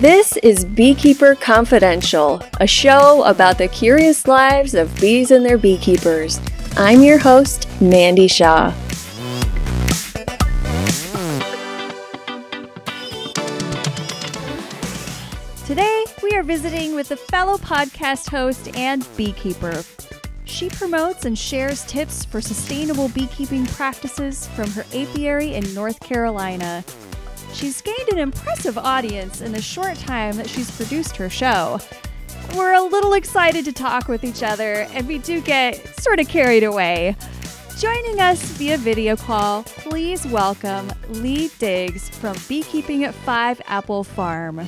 This is Beekeeper Confidential, a show about the curious lives of bees and their beekeepers. I'm your host, Mandy Shaw. Today, we are visiting with a fellow podcast host and beekeeper. She promotes and shares tips for sustainable beekeeping practices from her apiary in North Carolina. She's gained an impressive audience in the short time that she's produced her show. We're a little excited to talk with each other, and we do get sort of carried away. Joining us via video call, please welcome Lee Diggs from Beekeeping at Five Apple Farm.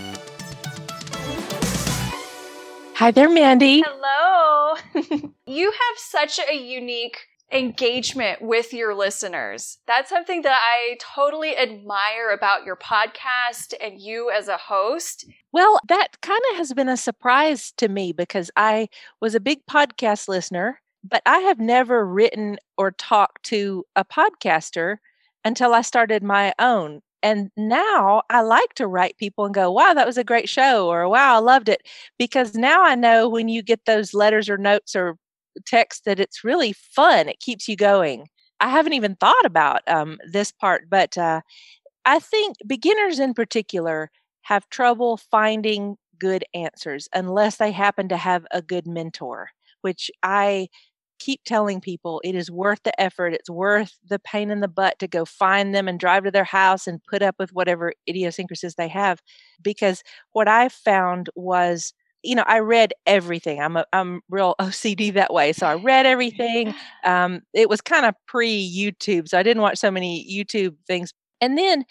Hi there, Mandy. Hello. you have such a unique engagement with your listeners. That's something that I totally admire about your podcast and you as a host. Well, that kind of has been a surprise to me because I was a big podcast listener, but I have never written or talked to a podcaster until I started my own. And now I like to write people and go, wow, that was a great show, or wow, I loved it. Because now I know when you get those letters or notes or text that it's really fun. It keeps you going. I haven't even thought about um, this part, but uh, I think beginners in particular have trouble finding good answers unless they happen to have a good mentor, which I keep telling people it is worth the effort. It's worth the pain in the butt to go find them and drive to their house and put up with whatever idiosyncrasies they have. Because what I found was, you know, I read everything. I'm a, I'm real OCD that way, so I read everything. Um, it was kind of pre YouTube, so I didn't watch so many YouTube things. And then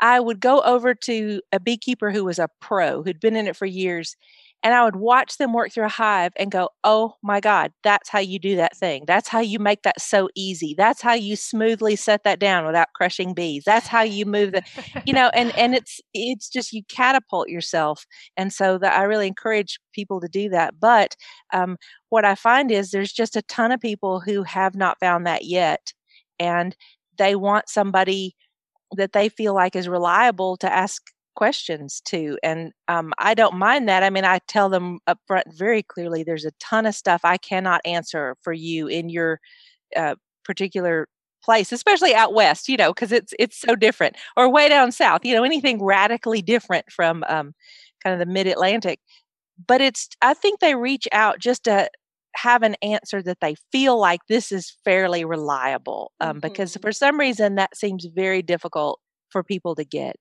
I would go over to a beekeeper who was a pro, who'd been in it for years, and I would watch them work through a hive and go, oh my God, that's how you do that thing. That's how you make that so easy. That's how you smoothly set that down without crushing bees. That's how you move the, you know, and, and it's, it's just you catapult yourself. And so that I really encourage people to do that. But um, what I find is there's just a ton of people who have not found that yet. And they want somebody that they feel like is reliable to ask questions to and um, i don't mind that i mean i tell them up front very clearly there's a ton of stuff i cannot answer for you in your uh, particular place especially out west you know because it's it's so different or way down south you know anything radically different from um, kind of the mid-atlantic but it's i think they reach out just to have an answer that they feel like this is fairly reliable um, mm-hmm. because for some reason that seems very difficult for people to get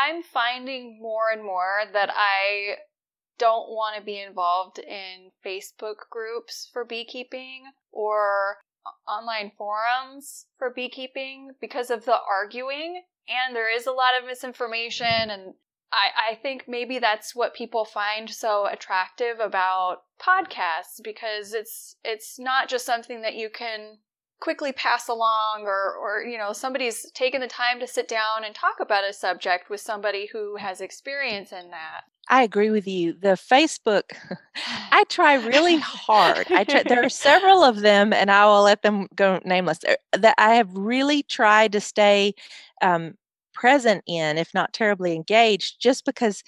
I'm finding more and more that I don't want to be involved in Facebook groups for beekeeping or online forums for beekeeping because of the arguing. And there is a lot of misinformation and I, I think maybe that's what people find so attractive about podcasts because it's it's not just something that you can quickly pass along or or you know somebody's taken the time to sit down and talk about a subject with somebody who has experience in that I agree with you. The Facebook, I try really hard. I try, there are several of them, and I will let them go nameless. Uh, that I have really tried to stay um, present in, if not terribly engaged, just because,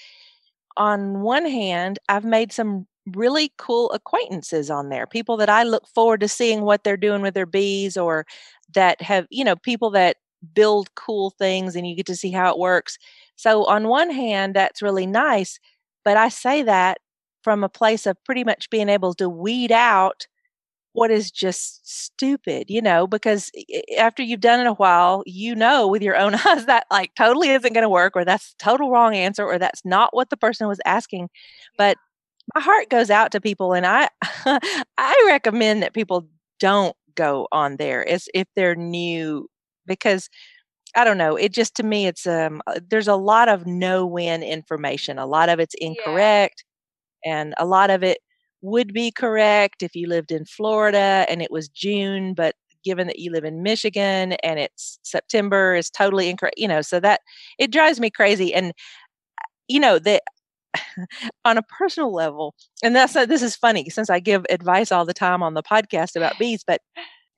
on one hand, I've made some really cool acquaintances on there people that i look forward to seeing what they're doing with their bees or that have you know people that build cool things and you get to see how it works so on one hand that's really nice but i say that from a place of pretty much being able to weed out what is just stupid, you know, because after you've done it a while, you know with your own eyes that like totally isn't going to work, or that's total wrong answer, or that's not what the person was asking. But my heart goes out to people and I I recommend that people don't go on there as if they're new because I don't know. It just to me, it's um. Uh, there's a lot of no win information. A lot of it's incorrect, yeah. and a lot of it would be correct if you lived in Florida and it was June, but given that you live in Michigan and it's September is totally incorrect. You know, so that it drives me crazy. And you know that on a personal level, and that's this is funny since I give advice all the time on the podcast about bees, but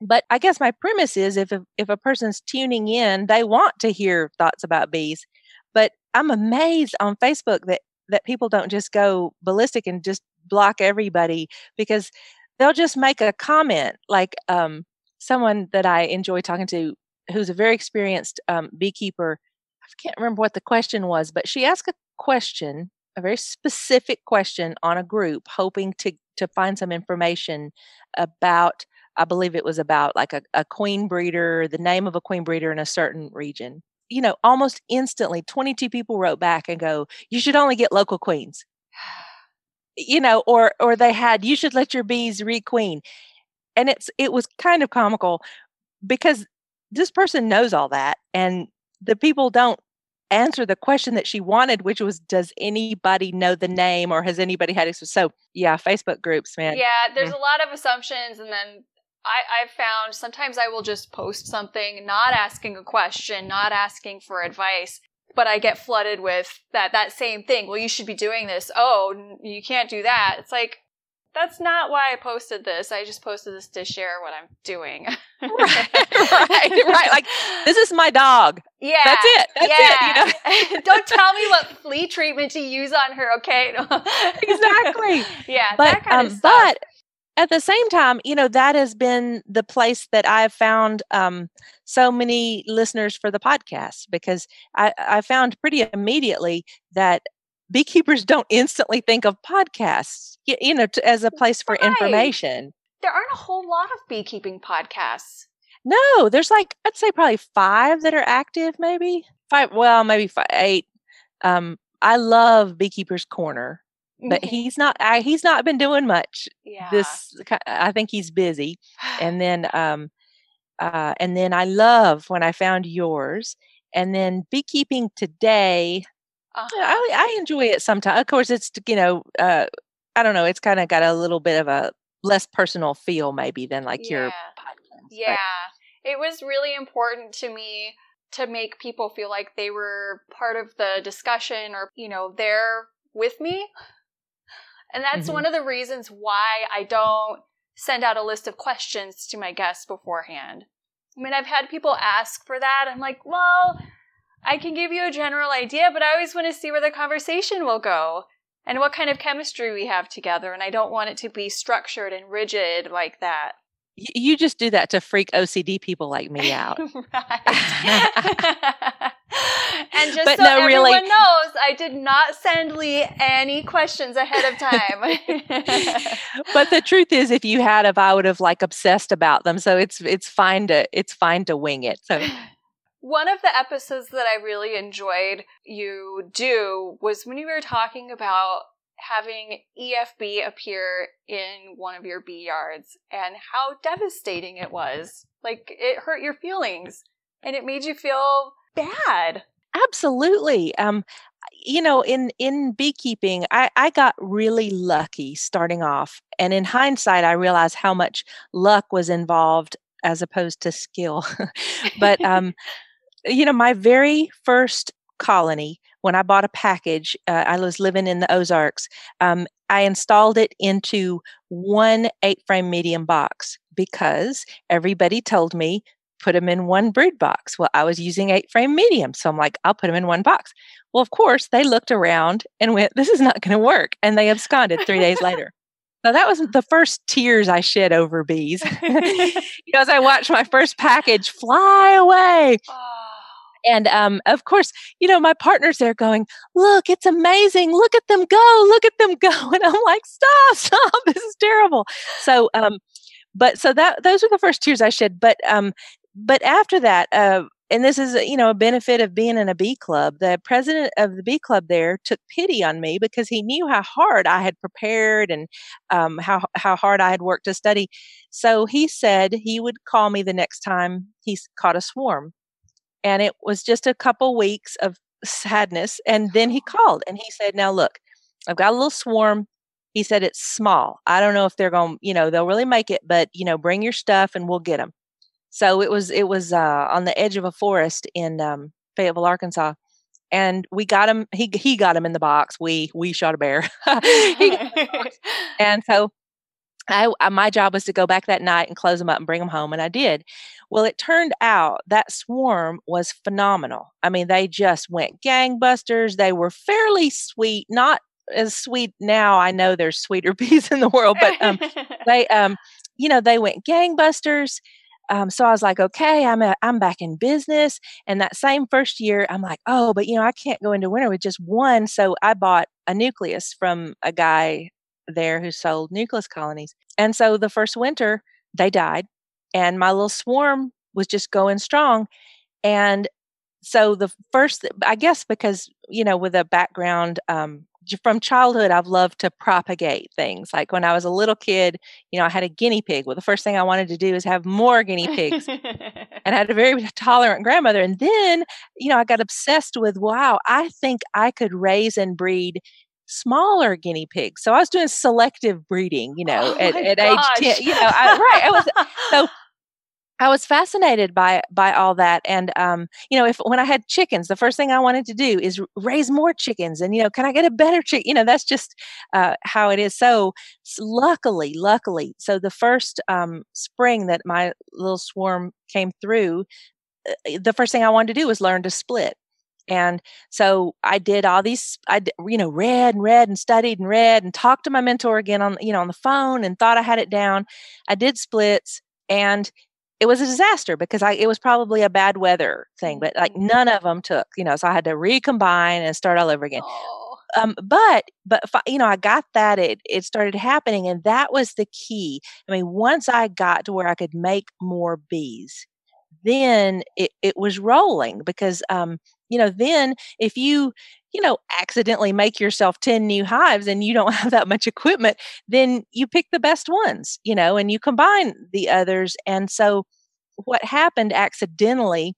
but I guess my premise is if if a person's tuning in, they want to hear thoughts about bees. But I'm amazed on Facebook that that people don't just go ballistic and just block everybody because they'll just make a comment like um, someone that I enjoy talking to who's a very experienced um, beekeeper. I can't remember what the question was, but she asked a question, a very specific question on a group, hoping to to find some information about. I believe it was about like a, a queen breeder, the name of a queen breeder in a certain region. You know, almost instantly, 22 people wrote back and go, "You should only get local queens." you know, or or they had, "You should let your bees requeen," and it's it was kind of comical because this person knows all that and the people don't answer the question that she wanted which was does anybody know the name or has anybody had it so yeah facebook groups man yeah there's mm. a lot of assumptions and then I, I've found sometimes I will just post something, not asking a question, not asking for advice, but I get flooded with that that same thing. Well, you should be doing this. Oh, you can't do that. It's like that's not why I posted this. I just posted this to share what I'm doing. right, right, right. Like this is my dog. Yeah, that's it. That's yeah. it. You know? Don't tell me what flea treatment to use on her. Okay. exactly. Yeah, but um, but at the same time, you know that has been the place that I've found um, so many listeners for the podcast because I, I found pretty immediately that beekeepers don't instantly think of podcasts, you, know, to, as a place for right. information. There aren't a whole lot of beekeeping podcasts. No, there's like I'd say probably five that are active, maybe five. Well, maybe five, eight. Um, I love Beekeeper's Corner, but mm-hmm. he's not. I, he's not been doing much. Yeah. This I think he's busy, and then um, uh, and then I love when I found yours, and then Beekeeping Today. Uh-huh. I, I enjoy it sometimes. Of course, it's you know, uh, I don't know. It's kind of got a little bit of a less personal feel, maybe than like yeah. your podcast. Yeah, but. it was really important to me to make people feel like they were part of the discussion, or you know, they're with me. And that's mm-hmm. one of the reasons why I don't send out a list of questions to my guests beforehand. I mean, I've had people ask for that. I'm like, well, I can give you a general idea, but I always want to see where the conversation will go and what kind of chemistry we have together. And I don't want it to be structured and rigid like that. You just do that to freak OCD people like me out. and just but so no, everyone really. knows, I did not send Lee any questions ahead of time. but the truth is, if you had, if I would have like obsessed about them, so it's it's fine to it's fine to wing it. So one of the episodes that I really enjoyed you do was when you were talking about having EFB appear in one of your bee yards and how devastating it was. Like it hurt your feelings and it made you feel bad. Absolutely. Um you know in in beekeeping I, I got really lucky starting off and in hindsight i realized how much luck was involved as opposed to skill but um you know, my very first colony, when I bought a package, uh, I was living in the Ozarks. Um, I installed it into one eight frame medium box because everybody told me put them in one brood box. Well, I was using eight frame medium, so I'm like, I'll put them in one box. Well, of course, they looked around and went, "This is not going to work," and they absconded three days later. So that was the first tears I shed over bees. you know, as I watched my first package fly away. Oh and um, of course, you know, my partner's there going, Look, it's amazing. Look at them go. Look at them go. And I'm like, Stop, stop. This is terrible. So, um, but so that those were the first tears I shed. But um, but after that, uh, and this is you know a benefit of being in a bee club the president of the bee club there took pity on me because he knew how hard i had prepared and um, how how hard i had worked to study so he said he would call me the next time he caught a swarm and it was just a couple weeks of sadness and then he called and he said now look i've got a little swarm. He said it's small. I don't know if they're going you know they'll really make it but you know bring your stuff and we'll get them so it was it was uh, on the edge of a forest in um, fayetteville arkansas and we got him he he got him in the box. We we shot a bear. And so I, my job was to go back that night and close them up and bring them home, and I did. Well, it turned out that swarm was phenomenal. I mean, they just went gangbusters. They were fairly sweet, not as sweet now. I know there's sweeter bees in the world, but um, they, um, you know, they went gangbusters. Um, so I was like, okay, I'm a, I'm back in business. And that same first year, I'm like, oh, but you know, I can't go into winter with just one. So I bought a nucleus from a guy there who sold nucleus colonies. And so the first winter, they died, and my little swarm was just going strong. And so the first, I guess, because you know, with a background um, from childhood, I've loved to propagate things. Like when I was a little kid, you know, I had a guinea pig. Well, the first thing I wanted to do is have more guinea pigs. and I had a very tolerant grandmother. And then, you know, I got obsessed with, wow, I think I could raise and breed smaller guinea pigs. So I was doing selective breeding, you know, oh at, at age 10, you know, I, right. I was, so I was fascinated by by all that, and um, you know, if when I had chickens, the first thing I wanted to do is raise more chickens, and you know, can I get a better chicken? You know, that's just uh, how it is. So, luckily, luckily, so the first um, spring that my little swarm came through, uh, the first thing I wanted to do was learn to split. And so I did all these, I, you know, read and read and studied and read and talked to my mentor again on, you know, on the phone and thought I had it down. I did splits and it was a disaster because I it was probably a bad weather thing, but like Mm-hmm. none of them took, you know, so I had to recombine and start all over again. Oh. Um, but but you know, I got that it it started happening, and that was the key. I mean, once I got to where I could make more bees, then it it was rolling because um, you know, then if you you know accidentally make yourself 10 new hives and you don't have that much equipment then you pick the best ones you know and you combine the others and so what happened accidentally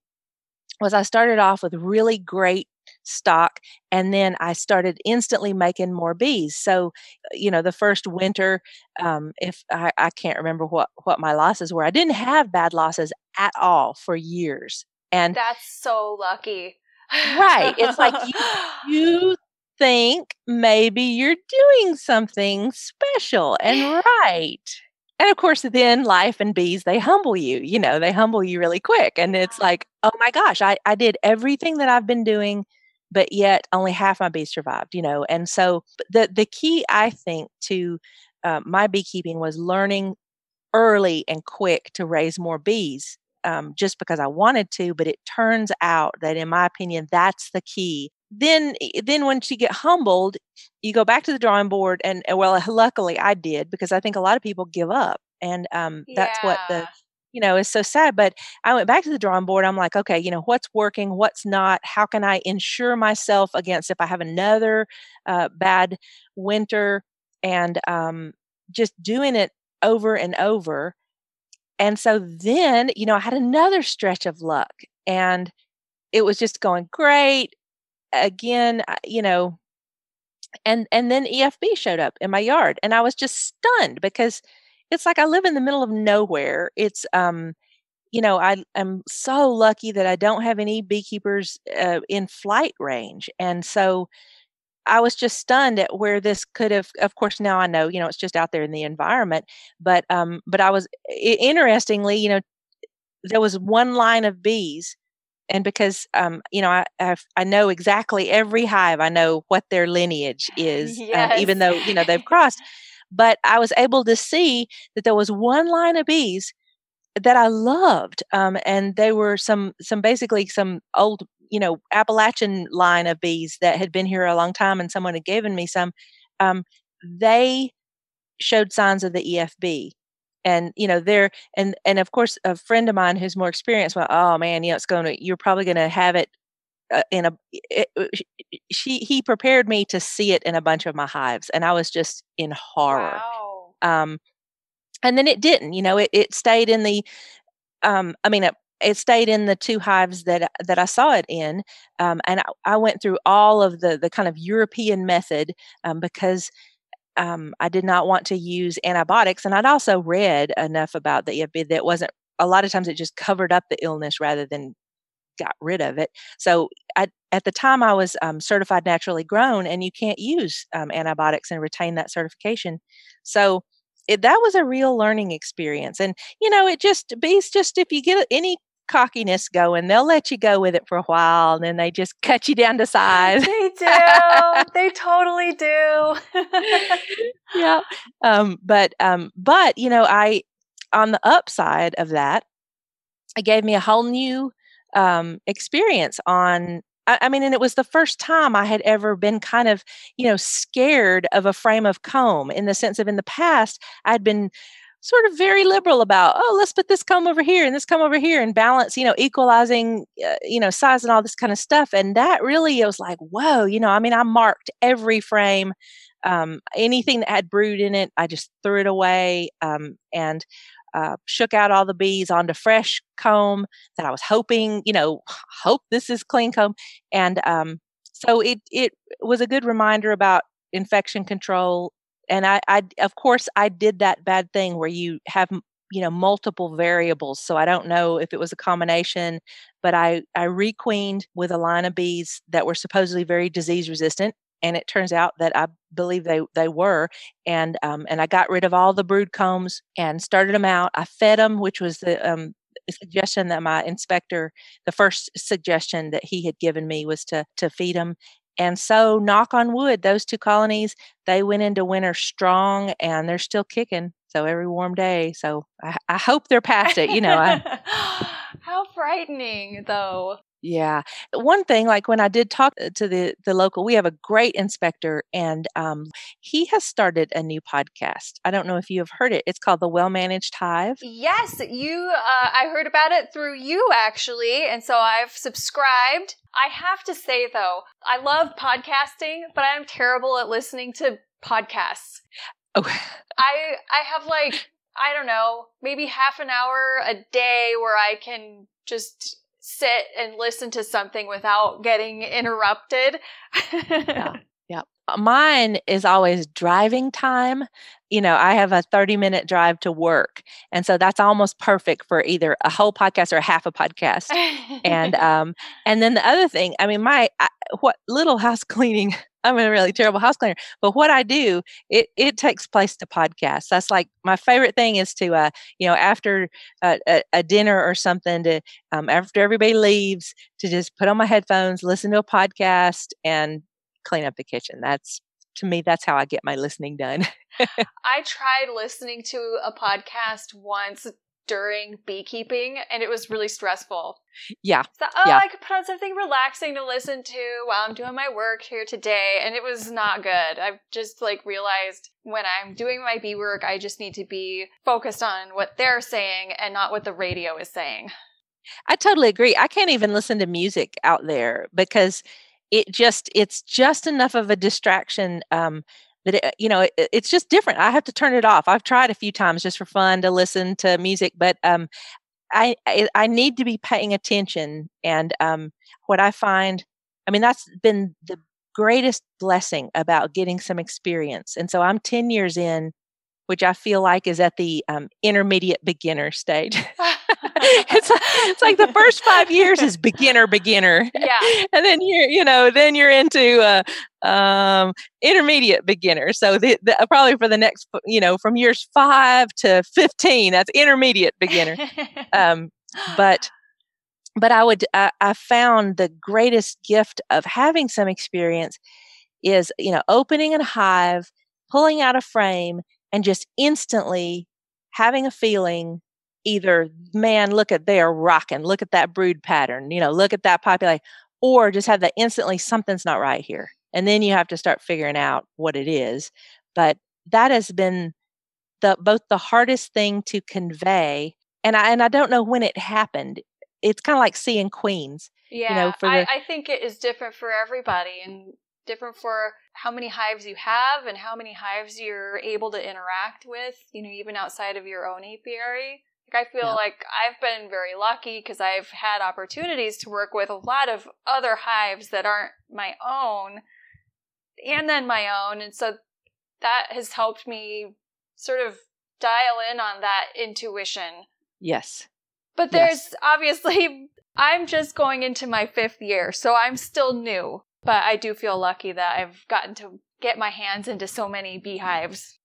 was I started off with really great stock and then I started instantly making more bees. So, you know, the first winter, um, if I, I can't remember what what my losses were, I didn't have bad losses at all for years. And That's so lucky. Right. It's like you think maybe you're doing something special and right. And of course, then life and bees, they humble you, you know, they humble you really quick. And it's like, oh my gosh, I, I did everything that I've been doing, but yet only half my bees survived, you know. And so the, the key, I think, to uh, my beekeeping was learning early and quick to raise more bees um, just because I wanted to. But it turns out that, in my opinion, that's the key. Then then once you get humbled you go back to the drawing board and well luckily i did because i think a lot of people give up and um, that's what the you know is so sad but i went back to the drawing board i'm like okay you know what's working what's not? How can i insure myself against if i have another uh, bad winter? And um, just doing it over and over and so then you know i had another stretch of luck and it was just going great again you know and and then efb showed up in my yard and i was just stunned because it's like i live in the middle of nowhere it's um you know i am so lucky that i don't have any beekeepers uh, in flight range and so i was just stunned at where this could have of course now i know you know it's just out there in the environment but um but i was interestingly you know there was one line of bees and because um, you know I, I've, I know exactly every hive i know what their lineage is um, even though you know they've crossed but i was able to see that there was one line of bees that i loved um, and they were some some basically some old you know appalachian line of bees that had been here a long time and someone had given me some um, they showed signs of the efb and you know they're and and of course a friend of mine who's more experienced went oh man you know it's going to you're probably going to have it uh, in a it, uh, she he prepared me to see it in a bunch of my hives and i was just in horror Wow. um and then it didn't you know it, it stayed in the um i mean it, it stayed in the two hives that that i saw it in um and i, I went through all of the the kind of european method um, because um, I did not want to use antibiotics. And I'd also read enough about the EFB that wasn't, a lot of times it just covered up the illness rather than got rid of it. So I, at the time I was um, certified naturally grown and you can't use um, antibiotics and retain that certification. So it, that was a real learning experience. And, you know, it just, bees just, if you get any cockiness going, they'll let you go with it for a while and then they just cut you down to size. They do. they totally do. yeah. Um, but, um, but, you know, I, on the upside of that, it gave me a whole new um, experience on I, I mean, and it was the first time I had ever been kind of, you know, scared of a frame of comb in the sense of in the past, I'd been sort of very liberal about oh let's put this comb over here and this comb over here and balance you know equalizing uh, you know size and all this kind of stuff and that really it was like whoa you know i mean i marked every frame um, anything that had brood in it i just threw it away um, and uh, shook out all the bees onto fresh comb that I was hoping, you know, hope this is clean comb. And um, so it it was a good reminder about infection control. And I, I, of course, I did that bad thing where you have you know multiple variables so i don't know if it was a combination but i i requeened with a line of bees that were supposedly very disease resistant and it turns out that I believe they they were, and um, and I got rid of all the brood combs and started them out. I fed them, which was the um, suggestion that my inspector, the first suggestion that he had given me was to to feed them. And so, knock on wood, those two colonies they went into winter strong, and they're still kicking. So every warm day. So I, I hope they're past it. You know. I, How frightening, though. Yeah. One thing, like when I did talk uh, to the, the local, we have a great inspector and um, he has started a new podcast. I don't know if you have heard it. It's called The Well Managed Hive. Yes, you, uh, I heard about it through you actually. And so I've subscribed. I have to say though, I love podcasting, but I'm terrible at listening to podcasts. Oh. I, I have like, I don't know, maybe half an hour a day where I can just sit and listen to something without getting interrupted. yeah. Yeah. Uh, mine is always driving time. You know, I have a 30 minute drive to work. And so that's almost perfect for either a whole podcast or half a podcast. and um and then the other thing, I mean my I, what little house cleaning I'm a really terrible house cleaner. But what I do, it it takes place to podcast. That's like my favorite thing is to, uh, you know, after a, a, a dinner or something, to um, after everybody leaves, to just put on my headphones, listen to a podcast, and clean up the kitchen. That's to me, that's how I get my listening done. I tried listening to a podcast once during beekeeping and it was really stressful. Yeah. So, oh, yeah. I could put on something relaxing to listen to while I'm doing my work here today and it was not good. I've just like realized when I'm doing my bee work, I just need to be focused on what they're saying and not what the radio is saying. I totally agree. I can't even listen to music out there because it just it's just enough of a distraction um that it, you know it, it's just different. I have to turn it off. I've tried a few times just for fun to listen to music but um i i, I need to be paying attention and um what i find i mean that's been the greatest blessing about getting some experience and so i'm 10 years in which I feel like is at the um, intermediate beginner stage. it's, it's like the first five years is beginner, beginner. Yeah. And then you're, you know, then you're into uh, um, intermediate beginner. So the, the, uh, probably for the next, you know, from years five to 15, that's intermediate beginner. um, but but I would I, I found the greatest gift of having some experience is you know opening a hive, pulling out a frame, and just instantly having a feeling either man look at they're rocking. Look at that brood pattern you know look at that population or just have that instantly something's not right here and then you have to start figuring out what it is but that has been the both the hardest thing to convey and i and i don't know when it happened. It's kind of like seeing queens yeah you know, the, I, I think it is different for everybody and different for how many hives you have and how many hives you're able to interact with, you know, even outside of your own apiary. Like I feel yeah. like I've been very lucky because I've had opportunities to work with a lot of other hives that aren't my own and then my own. And so that has helped me sort of dial in on that intuition. Yes. But there's yes. obviously, I'm just going into my fifth year, so I'm still new. But I do feel lucky that I've gotten to get my hands into so many beehives.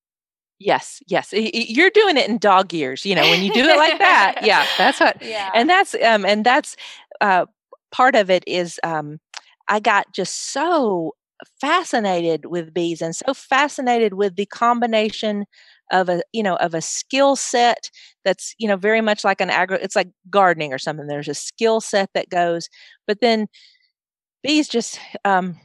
Yes, yes. You're doing it in dog ears. You know, when you do it like that, yeah, that's what. Yeah. And that's um, and that's uh, part of it is um, I got just so fascinated with bees and so fascinated with the combination of a you know of a skill set that's you know very much like an agro it's like gardening or something there's a skill set that goes but then bees just um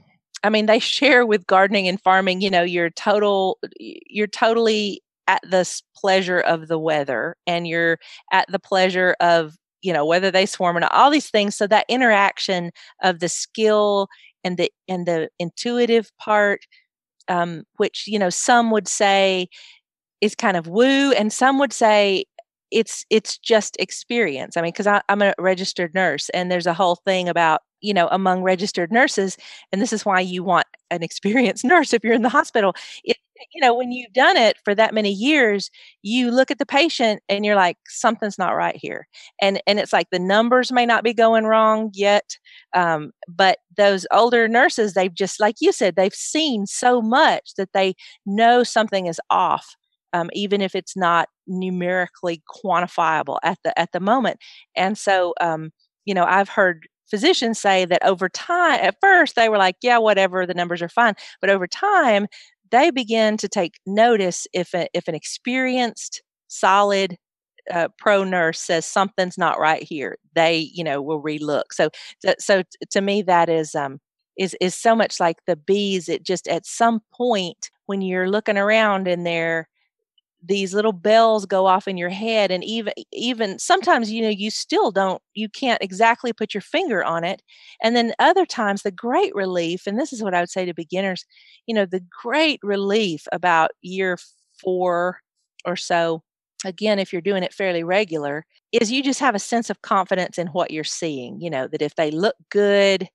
I mean, they share with gardening and farming, you know, you're total, you're totally at the pleasure of the weather and you're at the pleasure of, you know, whether they swarm or not, all these things. So that interaction of the skill and the, and the intuitive part, um, which, you know, some would say is kind of woo and some would say it's it's just experience i mean because i'm a registered nurse and there's a whole thing about you know among registered nurses and this is why you want an experienced nurse if you're in the hospital it, you know when you've done it for that many years you look at the patient and you're like something's not right here. And and it's like the numbers may not be going wrong yet um, but those older nurses they've just like you said they've seen so much that they know something is off um, even if it's not numerically quantifiable at the at the moment. And so um, you know i've heard physicians say that over time, at first they were like, yeah, whatever, the numbers are fine. But over time, they begin to take notice if, a, if an experienced, solid uh, pro nurse says something's not right here, they, you know, will relook. So, so, so to me, that is, um, is, is so much like the bees. It just at some point when you're looking around in there, these little bells go off in your head and even even sometimes you know you still don't you can't exactly put your finger on it and then other times the great relief and this is what i would say to beginners you know the great relief about year 4 or so again if you're doing it fairly regular is you just have a sense of confidence in what you're seeing you know that if they look good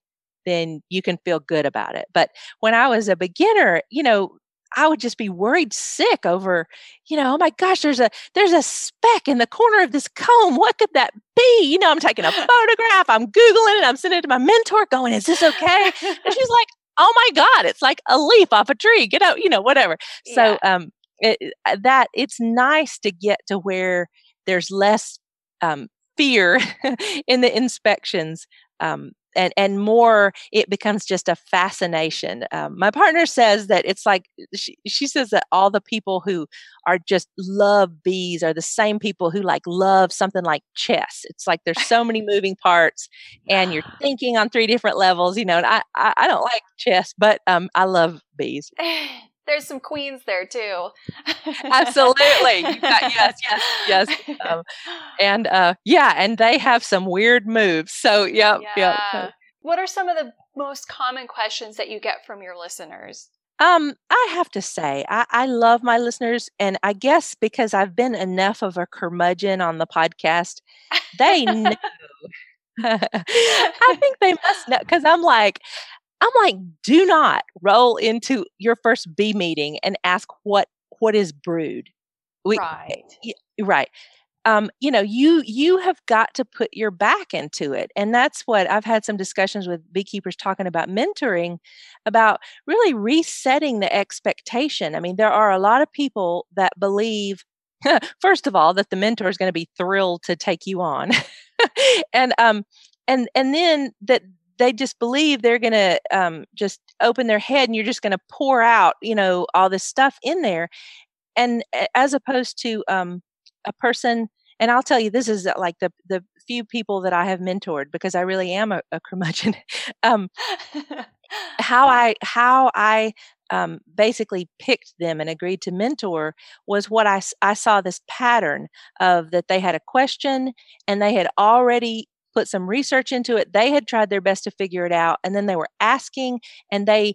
then you can feel good about it. But when I was a beginner, you know, I would just be worried sick over, you know, oh my gosh, there's a there's a speck in the corner of this comb. What could that be? You know, I'm taking a photograph, I'm Googling it, I'm sending it to my mentor, going, is this okay? And she's like, oh my God, it's like a leaf off a tree. Get out, you know, whatever. Yeah. So um it, uh, that it's nice to get to where there's less um, fear in the inspections um, and and more it becomes just a fascination um, my partner says that it's like she, she says that all the people who are just love bees are the same people who like love something like chess. It's like there's so many moving parts and you're thinking on three different levels you know and i i, I don't like chess but um i love bees there's some queens there too. Absolutely. Got, yes, yes, yes. Um, and uh, yeah, and they have some weird moves. So, yep, yeah. yep. What are some of the most common questions that you get from your listeners? Um, I have to say, I, I love my listeners, and I guess because I've been enough of a curmudgeon on the podcast, they know. I think they must know because I'm like, I'm like, do not roll into your first bee meeting and ask what what is brood. We, right. Right. Um, you know, you you have got to put your back into it. And that's what I've had some discussions with beekeepers talking about mentoring, about really resetting the expectation. I mean, there are a lot of people that believe first of all that the mentor is going to be thrilled to take you on and um and and then that they just believe they're going to um, just open their head and you're just going to pour out you know all this stuff in there. And as opposed to um, a person and i'll tell you this is uh, like the the few people that i have mentored because i really am a, a curmudgeon um, how i how i um, basically picked them and agreed to mentor was what I, I saw this pattern of that they had a question and they had already put some research into it. They had tried their best to figure it out. And then they were asking and they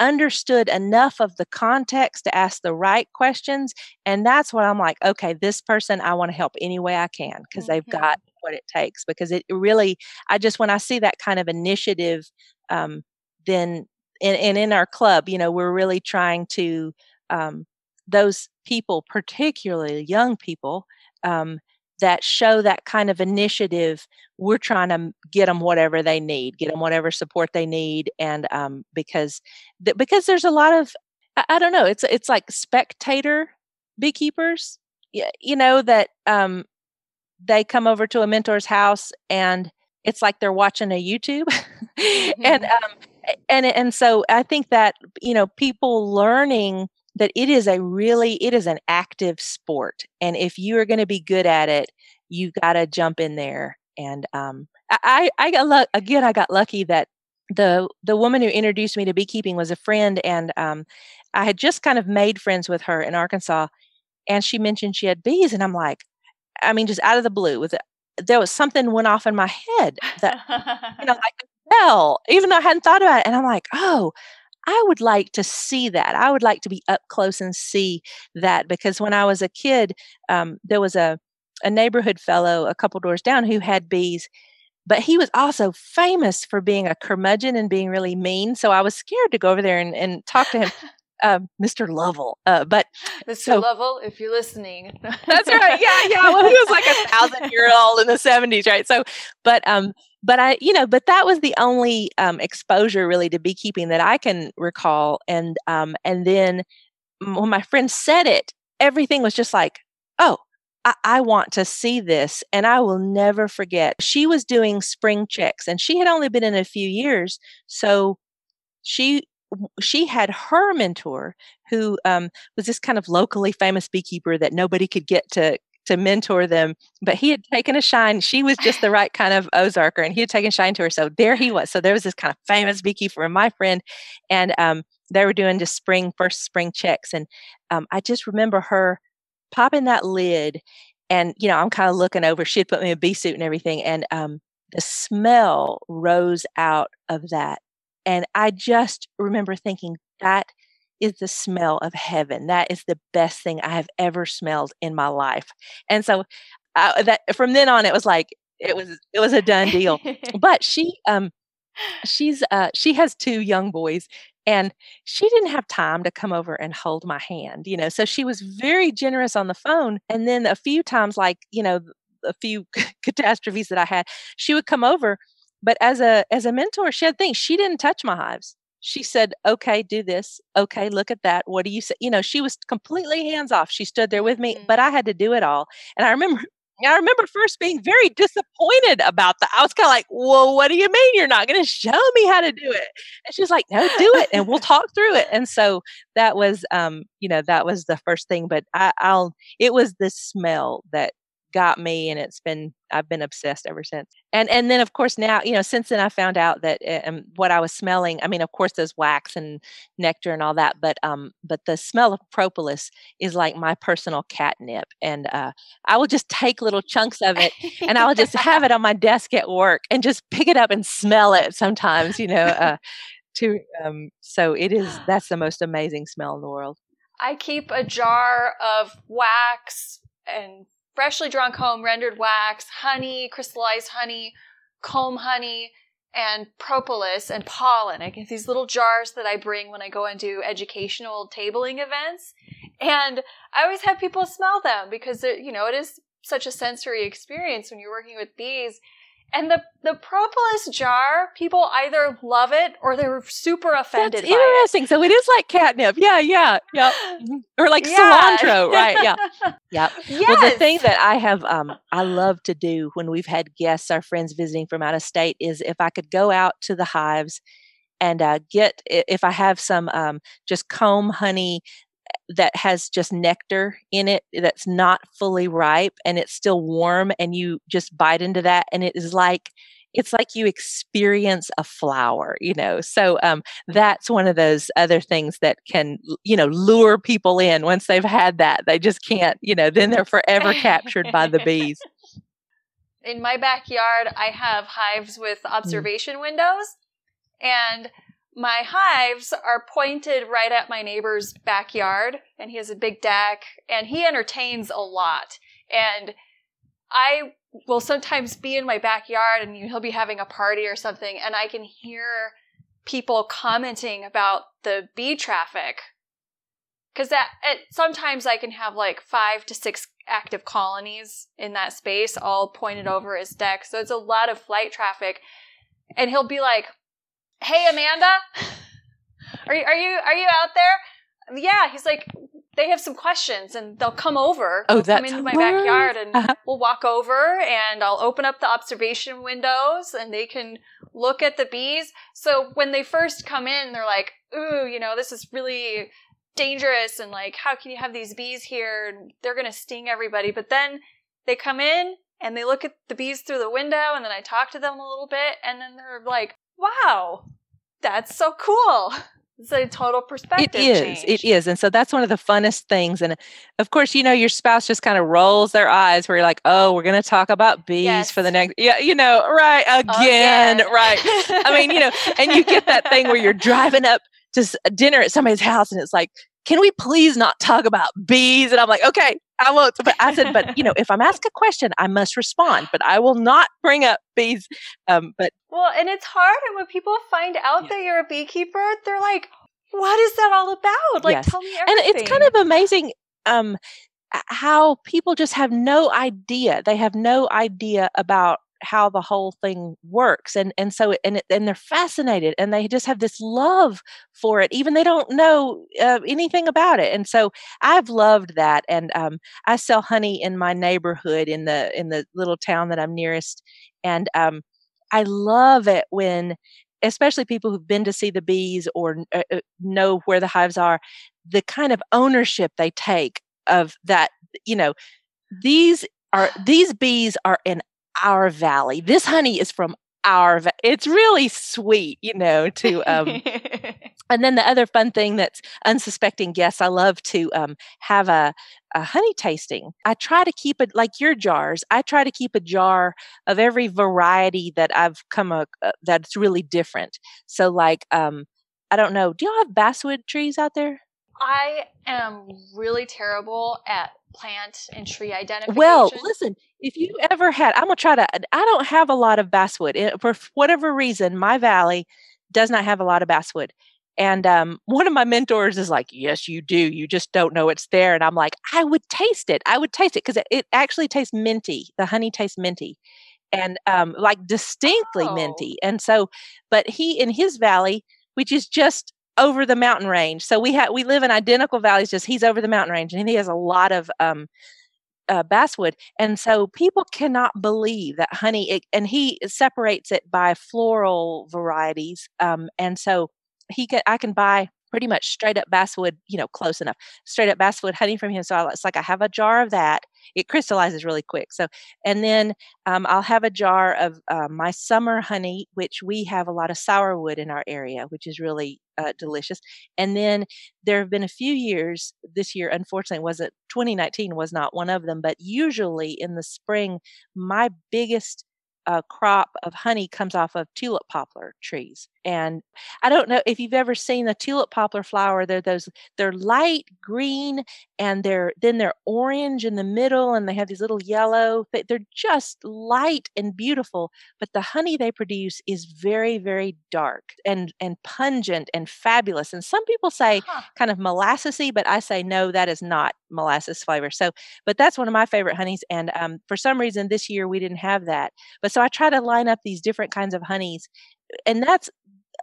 understood enough of the context to ask the right questions. And that's what I'm like, okay, this person I want to help any way I can because mm-hmm. they've got what it takes. Because it really, I just, when I see that kind of initiative, um, then, and, and in our club, you know, we're really trying to, um, those people, particularly young people, um, that show that kind of initiative we're trying to get them whatever they need get them whatever support they need and um, because th- because there's a lot of I, I, don't know it's it's like spectator beekeepers, you know, that um, they come over to a mentor's house and it's like they're watching a YouTube. Mm-hmm. and um, and and so I think that you know people learning that it is a really it is an active sport and if you are going to be good at it you got to jump in there and um, I I got luck again I got lucky that the the woman who introduced me to beekeeping was a friend and um, I had just kind of made friends with her in Arkansas and she mentioned she had bees and I'm like I mean just out of the blue with there was something went off in my head that you know like bell even though I hadn't thought about it and I'm like oh I would like to see that. I would like to be up close and see that because when I was a kid, um, there was a, a neighborhood fellow a couple doors down who had bees, but he was also famous for being a curmudgeon and being really mean. So I was scared to go over there and, and talk to him. Uh, Mr. Lovell. Uh, but Mr. So, Lovell, if you're listening, that's right. Yeah, yeah. Well, he was like a thousand year old in the '70s, right? So, but um, but I, you know, but that was the only um, exposure really to beekeeping that I can recall. And um, and then when my friend said it, everything was just like, oh, I, I want to see this, and I will never forget. She was doing spring checks, and she had only been in a few years, so she she had her mentor who um, was this kind of locally famous beekeeper that nobody could get to to mentor them. But he had taken a shine. She was just the right kind of Ozarker, and he had taken shine to her. So there he was. So there was this kind of famous beekeeper, and my friend, and um, they were doing just spring first spring checks, and um, I just remember her popping that lid, and you know I'm kind of looking over. She had put me in a bee suit and everything, and um, the smell rose out of that, and I just remember thinking that is the smell of heaven. That is the best thing I have ever smelled in my life. And so uh, that from then on, it was like it was it was a done deal. but she um she's uh she has two young boys and she didn't have time to come over and hold my hand you know so she was very generous on the phone and then a few times like you know a few catastrophes that i had she would come over but as a as a mentor she had things she didn't touch my hives she said, okay, do this. Okay, look at that. What do you say? You know, she was completely hands off. She stood there with me, mm-hmm. but I had to do it all. And I remember I remember first being very disappointed about that. I was kind of like, well, what do you mean you're not going to show me how to do it? And she's like, no, do it and we'll talk through it. And so that was, um, you know, that was the first thing, but I, I'll, it was the smell that got me and it's been I've been obsessed ever since. And and then of course now, you know, since then I found out that um, what I was smelling, I mean, of course there's wax and nectar and all that, but um but the smell of propolis is like my personal catnip and uh I will just take little chunks of it and I will just have it on my desk at work and just pick it up and smell it sometimes, you know, uh to um so it is that's the most amazing smell in the world. I keep a jar of wax and freshly drawn comb, rendered wax, honey, crystallized honey, comb honey, and propolis and pollen. I get these little jars that I bring when I go and do educational tabling events. And I always have people smell them because, you know, it is such a sensory experience when you're working with bees. And the the propolis jar, people either love it or they're super offended. That's interesting. It. So it is like catnip. Yeah, yeah, yeah. Or like yeah. cilantro, right? Yeah, yeah. Yes. Well, the thing that I have, um, I love to do when we've had guests, our friends visiting from out of state, is if I could go out to the hives and uh, get if I have some um, just comb honey that has just nectar in it that's not fully ripe and it's still warm and you just bite into that and it is like it's like you experience a flower you know so um, that's one of those other things that can you know lure people in once they've had that they just can't you know then they're forever captured by the bees in my backyard i have hives with observation mm. windows and my hives are pointed right at my neighbor's backyard, and he has a big deck, and he entertains a lot. And I will sometimes be in my backyard, and he'll be having a party or something, and I can hear people commenting about the bee traffic. Because that it, sometimes I can have like five to six active colonies in that space, all pointed over his deck. So it's a lot of flight traffic. And he'll be like, hey Amanda, are you are you are you out there? Yeah, he's like, they have some questions and they'll come over. Oh, that's come into my hilarious. backyard and Uh-huh. we'll walk over and I'll open up the observation windows and they can look at the bees. So when they first come in, they're like, ooh, you know, this is really dangerous and like, how can you have these bees here? And they're going to sting everybody. But then they come in and they look at the bees through the window and then I talk to them a little bit and then they're like, wow, that's so cool. It's a total perspective It is. change. It is. And so that's one of the funnest things. And of course, you know, your spouse just kind of rolls their eyes where you're like, oh, we're going to talk about bees for the next, yeah, you know, right. Oh, again, right. I mean, you know, and you get that thing where you're driving up to dinner at somebody's house and it's like, can we please not talk about bees? And I'm like, okay, I won't. But I said, but you know, if I'm asked a question, I must respond, but I will not bring up bees. Um, but Well, and it's hard. And when people find out Yes. that you're a beekeeper, they're like, what is that all about? Like, Yes. tell me everything. and it's kind of amazing um how people just have no idea they have no idea about how the whole thing works and and so and and they're fascinated and they just have this love for it even they don't know uh, anything about it and so i've loved that and um i sell honey in my neighborhood in the in the little town that i'm nearest and um i love it when especially people who've been to see the bees or uh, uh, know where the hives are the kind of ownership they take of that you know these are these bees are in our valley. This honey is from our va- it's really sweet you know to um and then the other fun thing that's unsuspecting guests i love to um, have a, a honey tasting. I try to keep it like your jars i try to keep a jar of every variety that i've come a, uh, that's really different. So like um, i don't know do y'all have basswood trees out there I am really terrible at plant and tree identification. Well, listen, if you ever had, I'm gonna try to. I don't have a lot of basswood Eh, for whatever reason. My valley does not have a lot of basswood, and um, one of my mentors is like, "Yes, you do. You just don't know it's there." And I'm like, "I would taste it. I would taste it because it, it actually tastes minty. The honey tastes minty." And um, like distinctly Oh. minty. And so, but he in his valley, which is just over the mountain range. So we have we live in identical valleys. Just he's over the mountain range, and he has a lot of um, uh, basswood, and so people cannot believe that honey. It, and he separates it by floral varieties, um, and so he can I can buy pretty much straight up basswood, you know, close enough, straight up basswood honey from him. So I, it's like I have a jar of that. It crystallizes really quick. So and then um, I'll have a jar of uh, my summer honey, which we have a lot of sourwood in our area, which is really uh, delicious. And then there have been a few years. This year, unfortunately, wasn't 2019 was not one of them. But usually in the spring, my biggest uh, crop of honey comes off of tulip poplar trees. And I don't know if you've ever seen the tulip poplar flower. They're those they're light green and they're then they're orange in the middle and they have these little yellow. they- They're just light and beautiful. But the honey they produce is very very dark and and pungent and fabulous. And some people say Huh. kind of molassesy, but I say no, that is not molasses flavor. So, but that's one of my favorite honeys. And um, for some reason this year we didn't have that. But so I try to line up these different kinds of honeys, and that's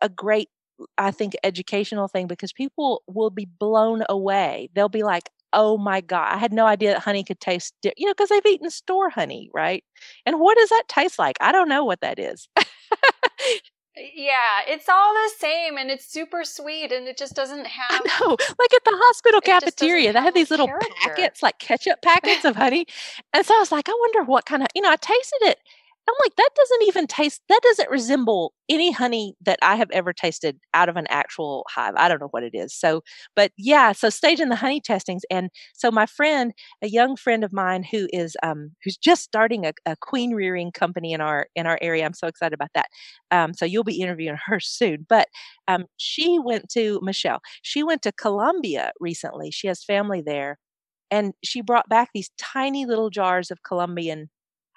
a great, I think, educational thing because people will be blown away. They'll be like, "Oh my god, I had no idea that honey could taste, di-, you know, because they've eaten store honey, right? And what does that taste like? I don't know what that is. Yeah, it's all the same and it's super sweet and it just doesn't I have. know, like at the hospital It just doesn't cafeteria, they have have these little character. packets, like ketchup packets of honey. And so I was like, I wonder what kind of, you know, I tasted it. I'm like, that doesn't even taste, that doesn't resemble any honey that I have ever tasted out of an actual hive. I don't know what it is. So, but yeah, so staging the honey testings. And so my friend, a young friend of mine who is, um, who's just starting a, a queen rearing company in our, in our area. I'm so excited about that. Um, so you'll be interviewing her soon. But um, she went to Michelle. She went to Colombia recently. She has family there, and she brought back these tiny little jars of Colombian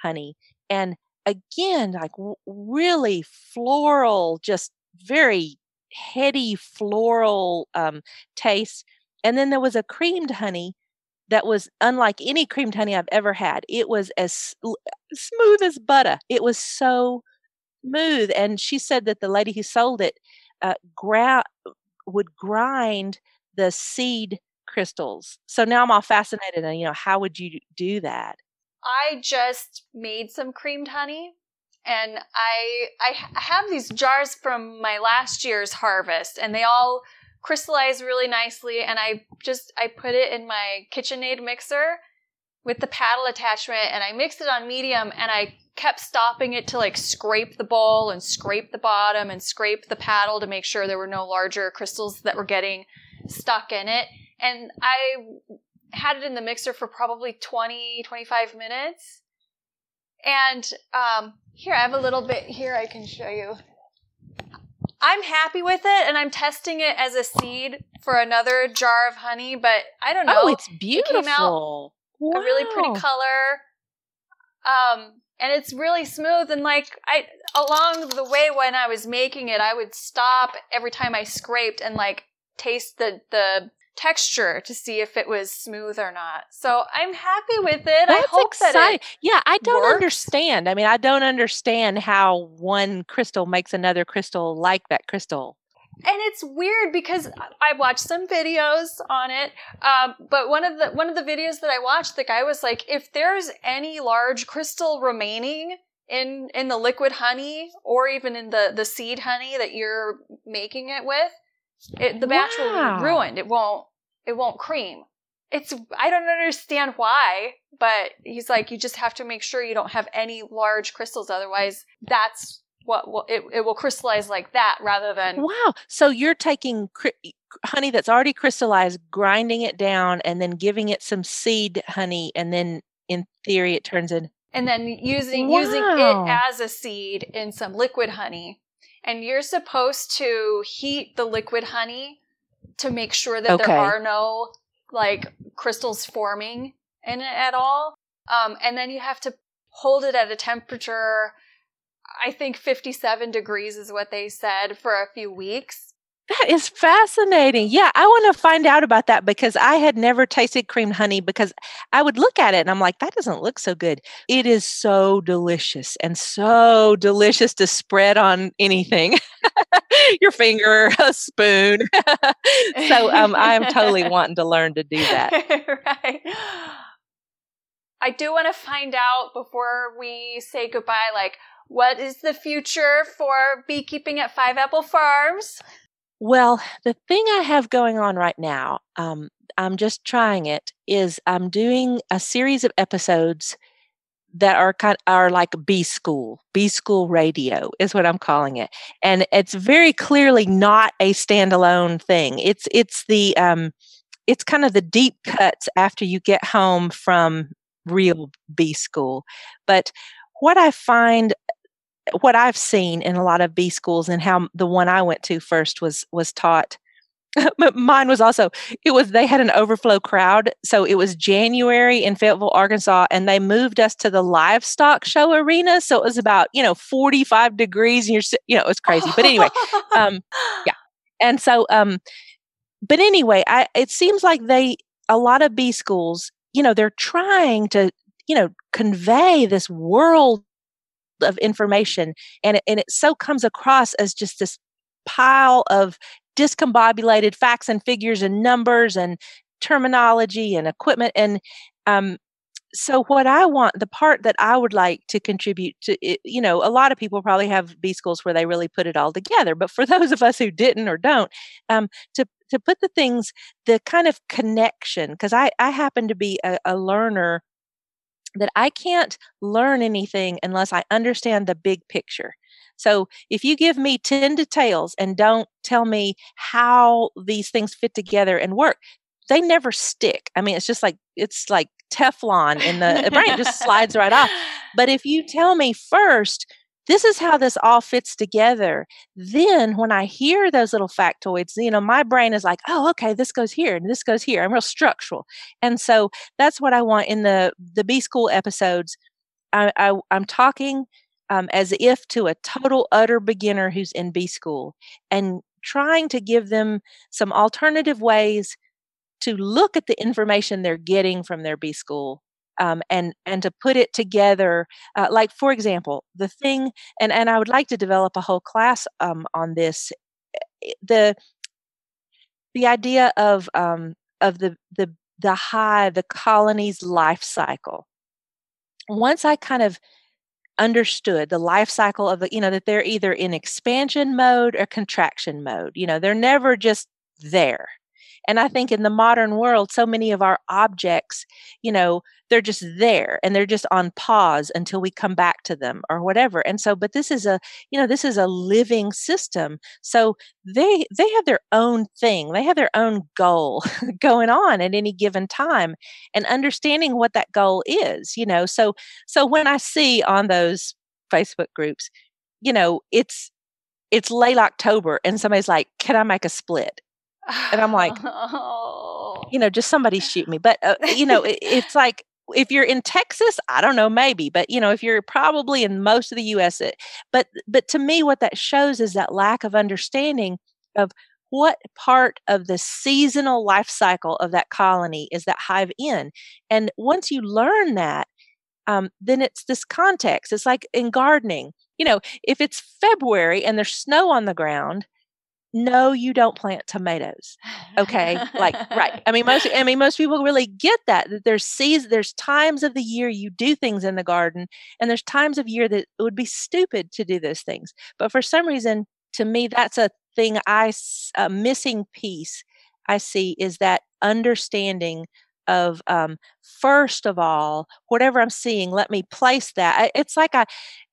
honey. And again, like w- really floral, just very heady floral um, taste. And then there was a creamed honey that was unlike any creamed honey I've ever had. It was as smooth as butter. It was so smooth. And she said that the lady who sold it uh, gra- would grind the seed crystals. So now I'm all fascinated and you know, how would you do that? I just made some creamed honey and I I have these jars from my last year's harvest and they all crystallize really nicely and I just I put it in my KitchenAid mixer with the paddle attachment and I mixed it on medium and I kept stopping it to like scrape the bowl and scrape the bottom and scrape the paddle to make sure there were no larger crystals that were getting stuck in it. And I had it in the mixer for probably 20, 25 minutes. And um, here, I have a little bit here I can show you. I'm happy with it, and I'm testing it as a seed for another jar of honey. But I don't know. Oh, it's beautiful. It came out wow. a really pretty color. Um, and it's really smooth. And like I, along the way when I was making it, I would stop every time I scraped and like taste the the texture to see if it was smooth or not. So I'm happy with it. That's I hope exciting. that it Yeah, I don't works. understand. I mean, I don't understand how one crystal makes another crystal like that crystal. And it's weird because I watched some videos on it, um, but one of the one of the videos that I watched, the guy was like, "If there's any large crystal remaining in in the liquid honey, or even in the the seed honey that you're making it with, it, the batch wow. will be ruined. It won't. It won't cream. It's. I don't understand why, but he's like, you just have to make sure you don't have any large crystals. Otherwise, that's what will it, it will crystallize like that rather than. Wow. So you're taking cri- honey that's already crystallized, grinding it down, and then giving it some seed honey, and then in theory it turns in. And then using wow. using it as a seed in some liquid honey and you're supposed to heat the liquid honey to make sure that okay. there are no like crystals forming in it at all. Um, and then you have to hold it at a temperature, I think 57 degrees is what they said for a few weeks. That is fascinating. Yeah, I want to find out about that because I had never tasted creamed honey because I would look at it and I'm like, that doesn't look so good. It is so delicious and so delicious to spread on anything your finger, a spoon. so um, I'm totally wanting to learn to do that. right. I do want to find out before we say goodbye, like, what is the future for beekeeping at Five Apple Farms? Well, the thing I have going on right now, um, I'm just trying it, is I'm doing a series of episodes that are kind of, are like bee school, bee school radio is what I'm calling it, and it's very clearly not a standalone thing. It's it's the um, it's kind of the deep cuts after you get home from real bee school, but what I find what I've seen in a lot of bee schools and how the one I went to first was was taught mine was also it was they had an overflow crowd so it was january in fayetteville arkansas and they moved us to the livestock show arena so it was about you know 45 degrees and you're you know it was crazy but anyway um yeah and so um but anyway i it seems like they a lot of bee schools you know they're trying to you know convey this world of information and it, and it so comes across as just this pile of discombobulated facts and figures and numbers and terminology and equipment and um, so what i want the part that i would like to contribute to you know a lot of people probably have bee schools where they really put it all together but for those of us who didn't or don't um, to to put the things the kind of connection because i i happen to be a, a learner that I can't learn anything unless I understand the big picture. So if you give me 10 details and don't tell me how these things fit together and work, they never stick. I mean, it's just like it's like Teflon in the brain just slides right off. But if you tell me first, this is how this all fits together. Then when I hear those little factoids, you know, my brain is like, oh, okay, this goes here and this goes here. I'm real structural. And so that's what I want in the the bee school episodes. I, I am talking um, as if to a total utter beginner who's in bee school and trying to give them some alternative ways to look at the information they're getting from their bee school um, and and to put it together uh, like for example the thing and and i would like to develop a whole class um, on this eh, the the idea of um, of the the the hive, the colony's life cycle. Once I kind of understood the life cycle of the, you know, that they're either in expansion mode or contraction mode. You know, they're never just there. And I think in the modern world, so many of our objects, you know, they're just there and they're just on pause until we come back to them or whatever. And so, but this is a, you know, this is a living system. So they they have their own thing. They have their own goal going on at any given time and understanding what that goal is, you know. So so when I see on those Facebook groups, you know, it's it's late October and somebody's like, "Can I make a split?" And I'm like, oh. you know, just somebody shoot me. But, uh, you know, it, it's like, if you're in Texas, I don't know, maybe, but you know, if you're probably in most of the U.S., it, but but to me, what that shows is that lack of understanding of what part of the seasonal life cycle of that colony is that hive in, and once you learn that, um, then it's this context. It's like in gardening, you know, if it's February and there's snow on the ground, no you don't plant tomatoes. Okay like right. I mean most i mean most people really get that that there's seasons there's times of the year you do things in the garden and there's times of year that it would be stupid to do those things. But for some reason to me that's a thing i a missing piece i see is that understanding of um, first of all whatever i'm seeing let me place that. It's like i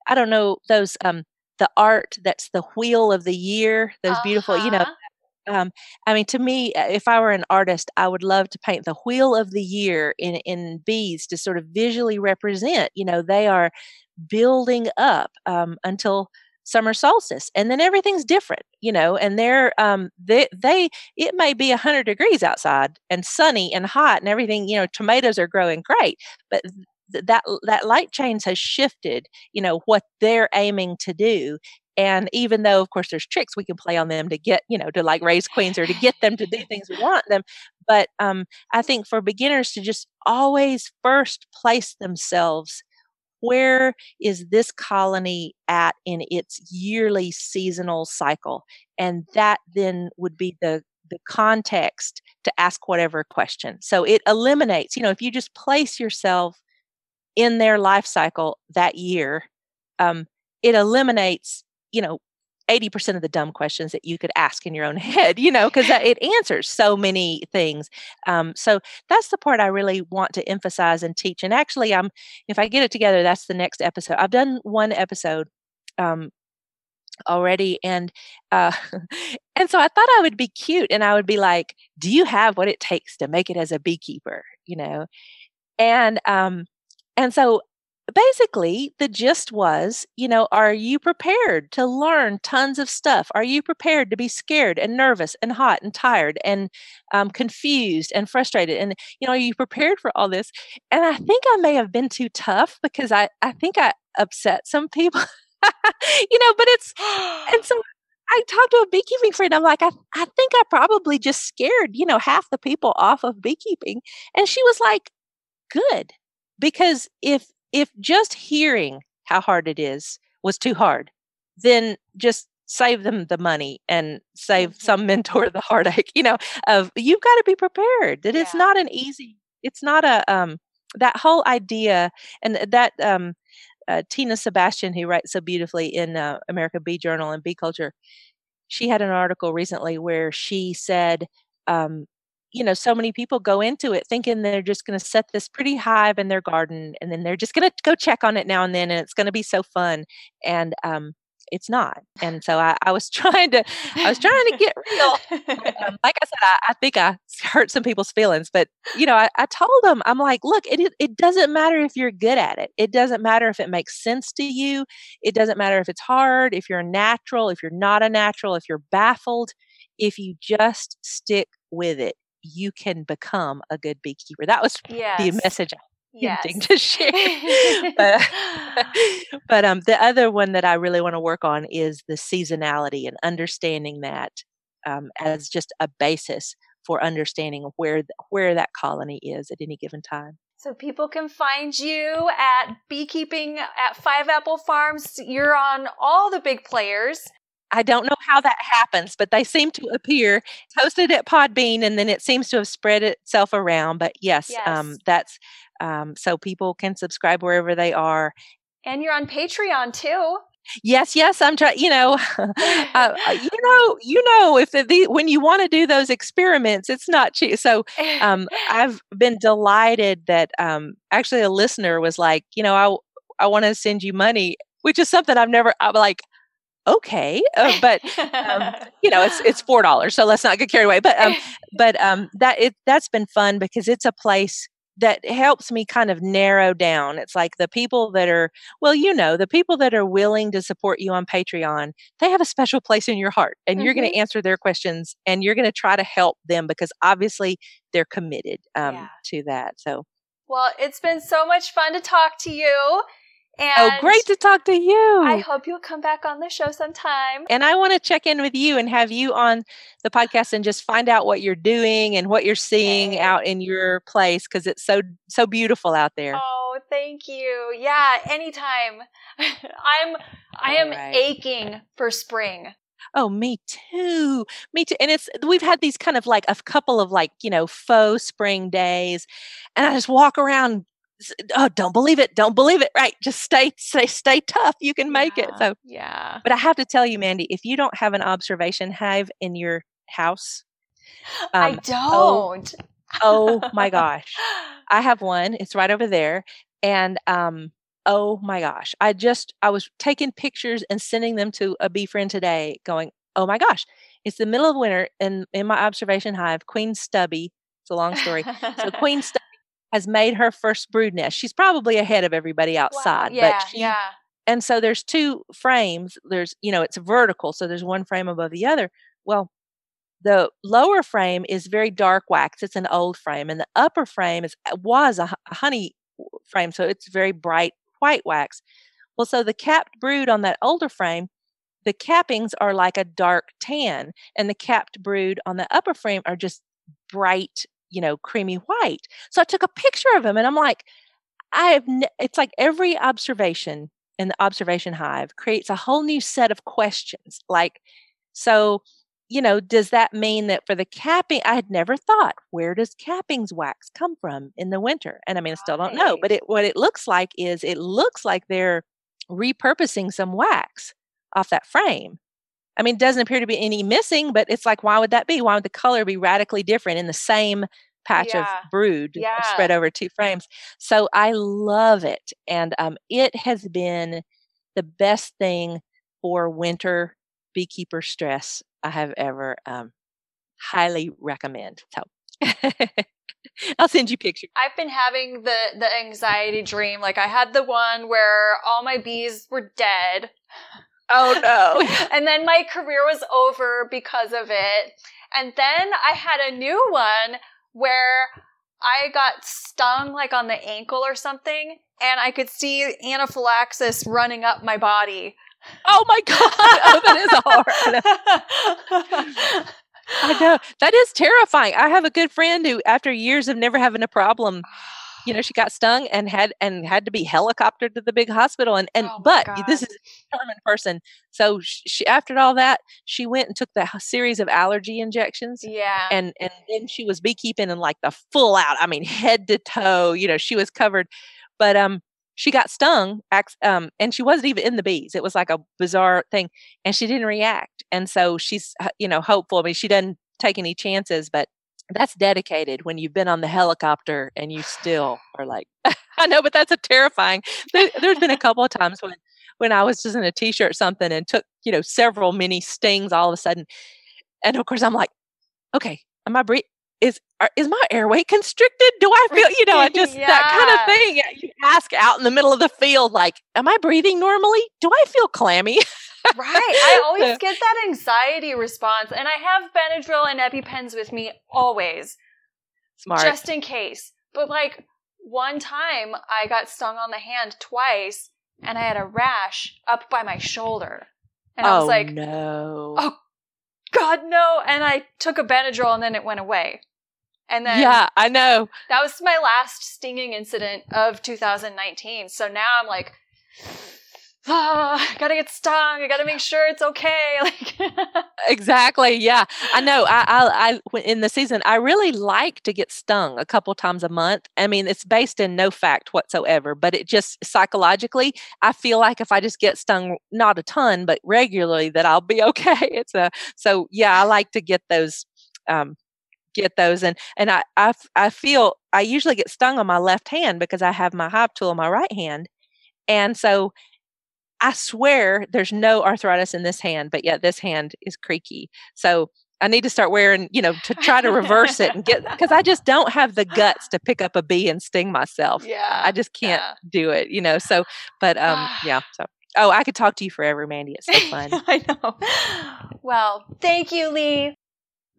i don't know those um the art that's the wheel of the year those uh-huh. beautiful you know uh-huh. um, I mean, to me, uh, if I were an artist, I would love to paint the wheel of the year in in bees to sort of visually represent. You know, they are building up um, until summer solstice, and then everything's different. You know, and they're um, they they it may be hundred degrees outside and sunny and hot and everything. You know, tomatoes are growing great, but that that light chains has shifted you know what they're aiming to do and even though of course there's tricks we can play on them to get you know to like raise queens or to get them to do things we want them but um, i think for beginners to just always first place themselves where is this colony at in its yearly seasonal cycle? And that then would be the the context to ask whatever question. So it eliminates you know if you just place yourself in their life cycle that year, um, it eliminates, you know, 80% of the dumb questions that you could ask in your own head, you know, because it answers so many things. Um, so that's the part I really want to emphasize and teach. And actually, I'm if I get it together, that's the next episode. I've done one episode um, already, and uh, and so I thought I would be cute, and I would be like, "Do you have what it takes to make it as a beekeeper?" You know, and um, and so basically the gist was you know are you prepared to learn tons of stuff? Are you prepared to be scared and nervous and hot and tired and um, confused and frustrated? And you know are you prepared for all this? And i think i may have been too tough because i i think i upset some people. You know but it's and so I talked to a beekeeping friend. I'm like, I, I think I probably just scared, you know, half the people off of beekeeping. And she was like, good because if if just hearing how hard it is was too hard then just save them the money and save mm-hmm. some mentor the heartache you know of you've got to be prepared that yeah. it's not an easy it's not a um that whole idea and that um uh, tina sebastian who writes so beautifully in uh, american bee journal and bee culture she had an article recently where she said um, you know, so many people go into it thinking they're just going to set this pretty hive in their garden and then they're just going to go check on it now and then and it's going to be so fun. And um, it's not. And so I, I, was trying to, I was trying to get real. um, like I said, I, I, think I hurt some people's feelings, but you know, I, I told them, I'm like, look, it, it doesn't matter if you're good at it. It doesn't matter if it makes sense to you. It doesn't matter if it's hard, if you're a natural, if you're not a natural, if you're baffled. If you just stick with it, you can become a good beekeeper. That was yes. the message I yes. to share. but, but um, the other one that I really want to work on is the seasonality and understanding that um, as just a basis for understanding where where that colony is at any given time. So people can find you at beekeeping at Five Apple Farms. You're on all the big players. I don't know how that happens, but they seem to appear hosted at Podbean, and then it seems to have spread itself around. But yes, um, yes. Um, that's um, so people can subscribe wherever they are. And you're on Patreon too. Yes, yes, I'm trying. You know, uh, uh, you know, you know, if the, the when you want to do those experiments, it's not cheap. So, um, I've been delighted that um, actually a listener was like, you know, I I want to send you money, which is something I've never. I'm like, okay, uh, but um, you know, it's it's four dollars, so let's not get carried away. But um, but um, that it that's been fun because it's a place that helps me kind of narrow down. It's like the people that are, well, you know, the people that are willing to support you on Patreon, they have a special place in your heart and mm-hmm. you're going to answer their questions and you're going to try to help them because obviously they're committed um, yeah. to that. So, well, it's been so much fun to talk to you. Oh, and oh, great to talk to you. I hope you'll come back on the show sometime. And I want to check in with you and have you on the podcast and just find out what you're doing and what you're seeing okay. out in your place because it's so so beautiful out there. Oh, thank you. Yeah, anytime. I'm I am right. aching for spring. Oh, me too. Me too. And it's we've had these kind of like a couple of like, you know, faux spring days. And I just walk around oh don't believe it don't believe it right just stay stay stay tough you can make yeah, it so yeah. but i have to tell you mandy if you don't have an observation hive in your house um, i don't. oh, oh my gosh i have one it's right over there and um oh my gosh i just i was taking pictures and sending them to a bee friend today going oh my gosh it's the middle of winter and in my observation hive queen stubby it's a long story so queen stubby has made her first brood nest. She's probably ahead of everybody outside. Wow. Yeah, but she, yeah. And so there's two frames. There's, you know, it's vertical, so there's one frame above the other. Well, the lower frame is very dark wax. It's an old frame, and the upper frame is uh, was a, a honey frame, so it's very bright white wax. Well, so the capped brood on that older frame, the cappings are like a dark tan, and the capped brood on the upper frame are just bright you know, creamy white. So I took a picture of him and I'm like, I have, ne- it's like every observation in the observation hive creates a whole new set of questions. Like, so, you know, does that mean that for the capping, I had never thought, where does cappings wax come from in the winter? And I mean, I still don't know, but it, what it looks like is it looks like they're repurposing some wax off that frame. I mean, it doesn't appear to be any missing, but it's like, why would that be? Why would the color be radically different in the same patch yeah. of brood yeah. spread over two frames? So I love it. And um, it has been the best thing for winter beekeeper stress I have ever um, highly recommend. So I'll send you pictures. I've been having the the anxiety dream. Like I had the one where all my bees were dead. Oh no. and then my career was over because of it. And then I had a new one where I got stung like on the ankle or something and I could see anaphylaxis running up my body. Oh my god. Oh, that is hard. I know. That is terrifying. I have a good friend who after years of never having a problem you know, she got stung and had and had to be helicoptered to the big hospital. And and oh but God. this is a determined person. So she after all that, she went and took the series of allergy injections. Yeah. And and then she was beekeeping and like the full out. I mean, head to toe. You know, she was covered. But um, she got stung um, and she wasn't even in the bees it was like a bizarre thing and she didn't react and so she's you know hopeful i mean she doesn't take any chances but that's dedicated when you've been on the helicopter and you still are like i know but that's a terrifying there, has been a couple of times when when i was just in a t-shirt something and took you know several mini stings all of a sudden and of course i'm like okay am i breathing is are, is my airway constricted? Do i feel you know I just yeah. that kind of thing you ask out in the middle of the field like am i breathing normally? Do i feel clammy right. I always get that anxiety response, and I have Benadryl and EpiPens with me always. Smart. Just in case. But like one time I got stung on the hand twice and I had a rash up by my shoulder. And I was oh, like, no. Oh, God, no. And I took a Benadryl and then it went away. And then. Yeah, I know. That was my last stinging incident of 2019. So now I'm like, oh, I gotta get stung. I gotta make sure it's okay. Like exactly. Yeah, I know. I, I, I, in the season, I really like to get stung a couple times a month. I mean, it's based in no fact whatsoever, but it just psychologically, I feel like if I just get stung, not a ton, but regularly, that I'll be okay. It's a so yeah. I like to get those. Um, get those and and I, I i feel i usually get stung on my left hand because i have my hive tool in my right hand and so I swear there's no arthritis in this hand, but yet this hand is creaky. So I need to start wearing, you know, to try to reverse it and get because I just don't have the guts to pick up a bee and sting myself. Yeah. I just can't yeah. do it, you know. So, but um, yeah. So, oh, I could talk to you forever, Mandy. It's so fun. I know. Well, thank you, Lee.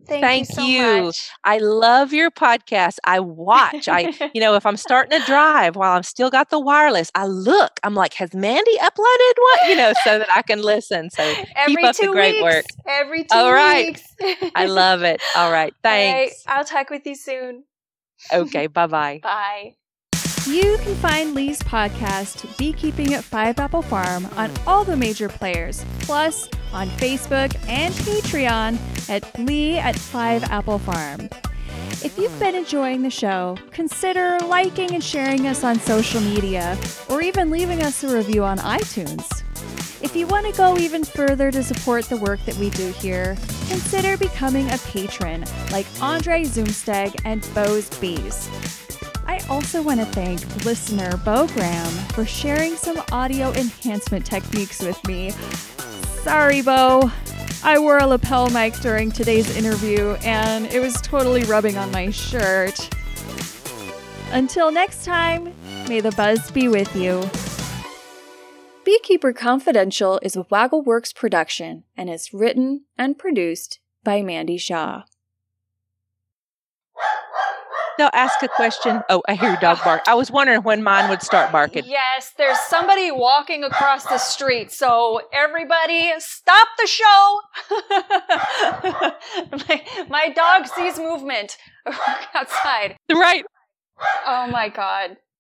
Thank, Thank you. So you. I love your podcast. I watch. I, you know, if I'm starting to drive while I'm still got the wireless, I look. I'm like, has Mandy uploaded what? You know, so that I can listen. So Every keep up the great weeks. work. Every two All right. weeks. I love it. All right. Thanks. All right. I'll talk with you soon. Okay. Bye-bye. Bye. You can find Lee's podcast, Beekeeping at Five Apple Farm, on all the major players, plus on Facebook and Patreon at Lee at Five Apple Farm. If you've been enjoying the show, consider liking and sharing us on social media, or even leaving us a review on iTunes. If you want to go even further to support the work that we do here, consider becoming a patron like Andre Zoomsteg and Bo's Bees. I also want to thank listener Bo Graham for sharing some audio enhancement techniques with me. Sorry, Bo. I wore a lapel mic during today's interview and it was totally rubbing on my shirt. Until next time, may the buzz be with you. Beekeeper Confidential is a Waggleworks production and is written and produced by Mandy Shaw. They'll ask a question. Oh, I hear your dog bark. I was wondering when mine would start barking. Yes, there's somebody walking across the street. So everybody, stop the show. my, my dog sees movement outside. Right. Oh my god.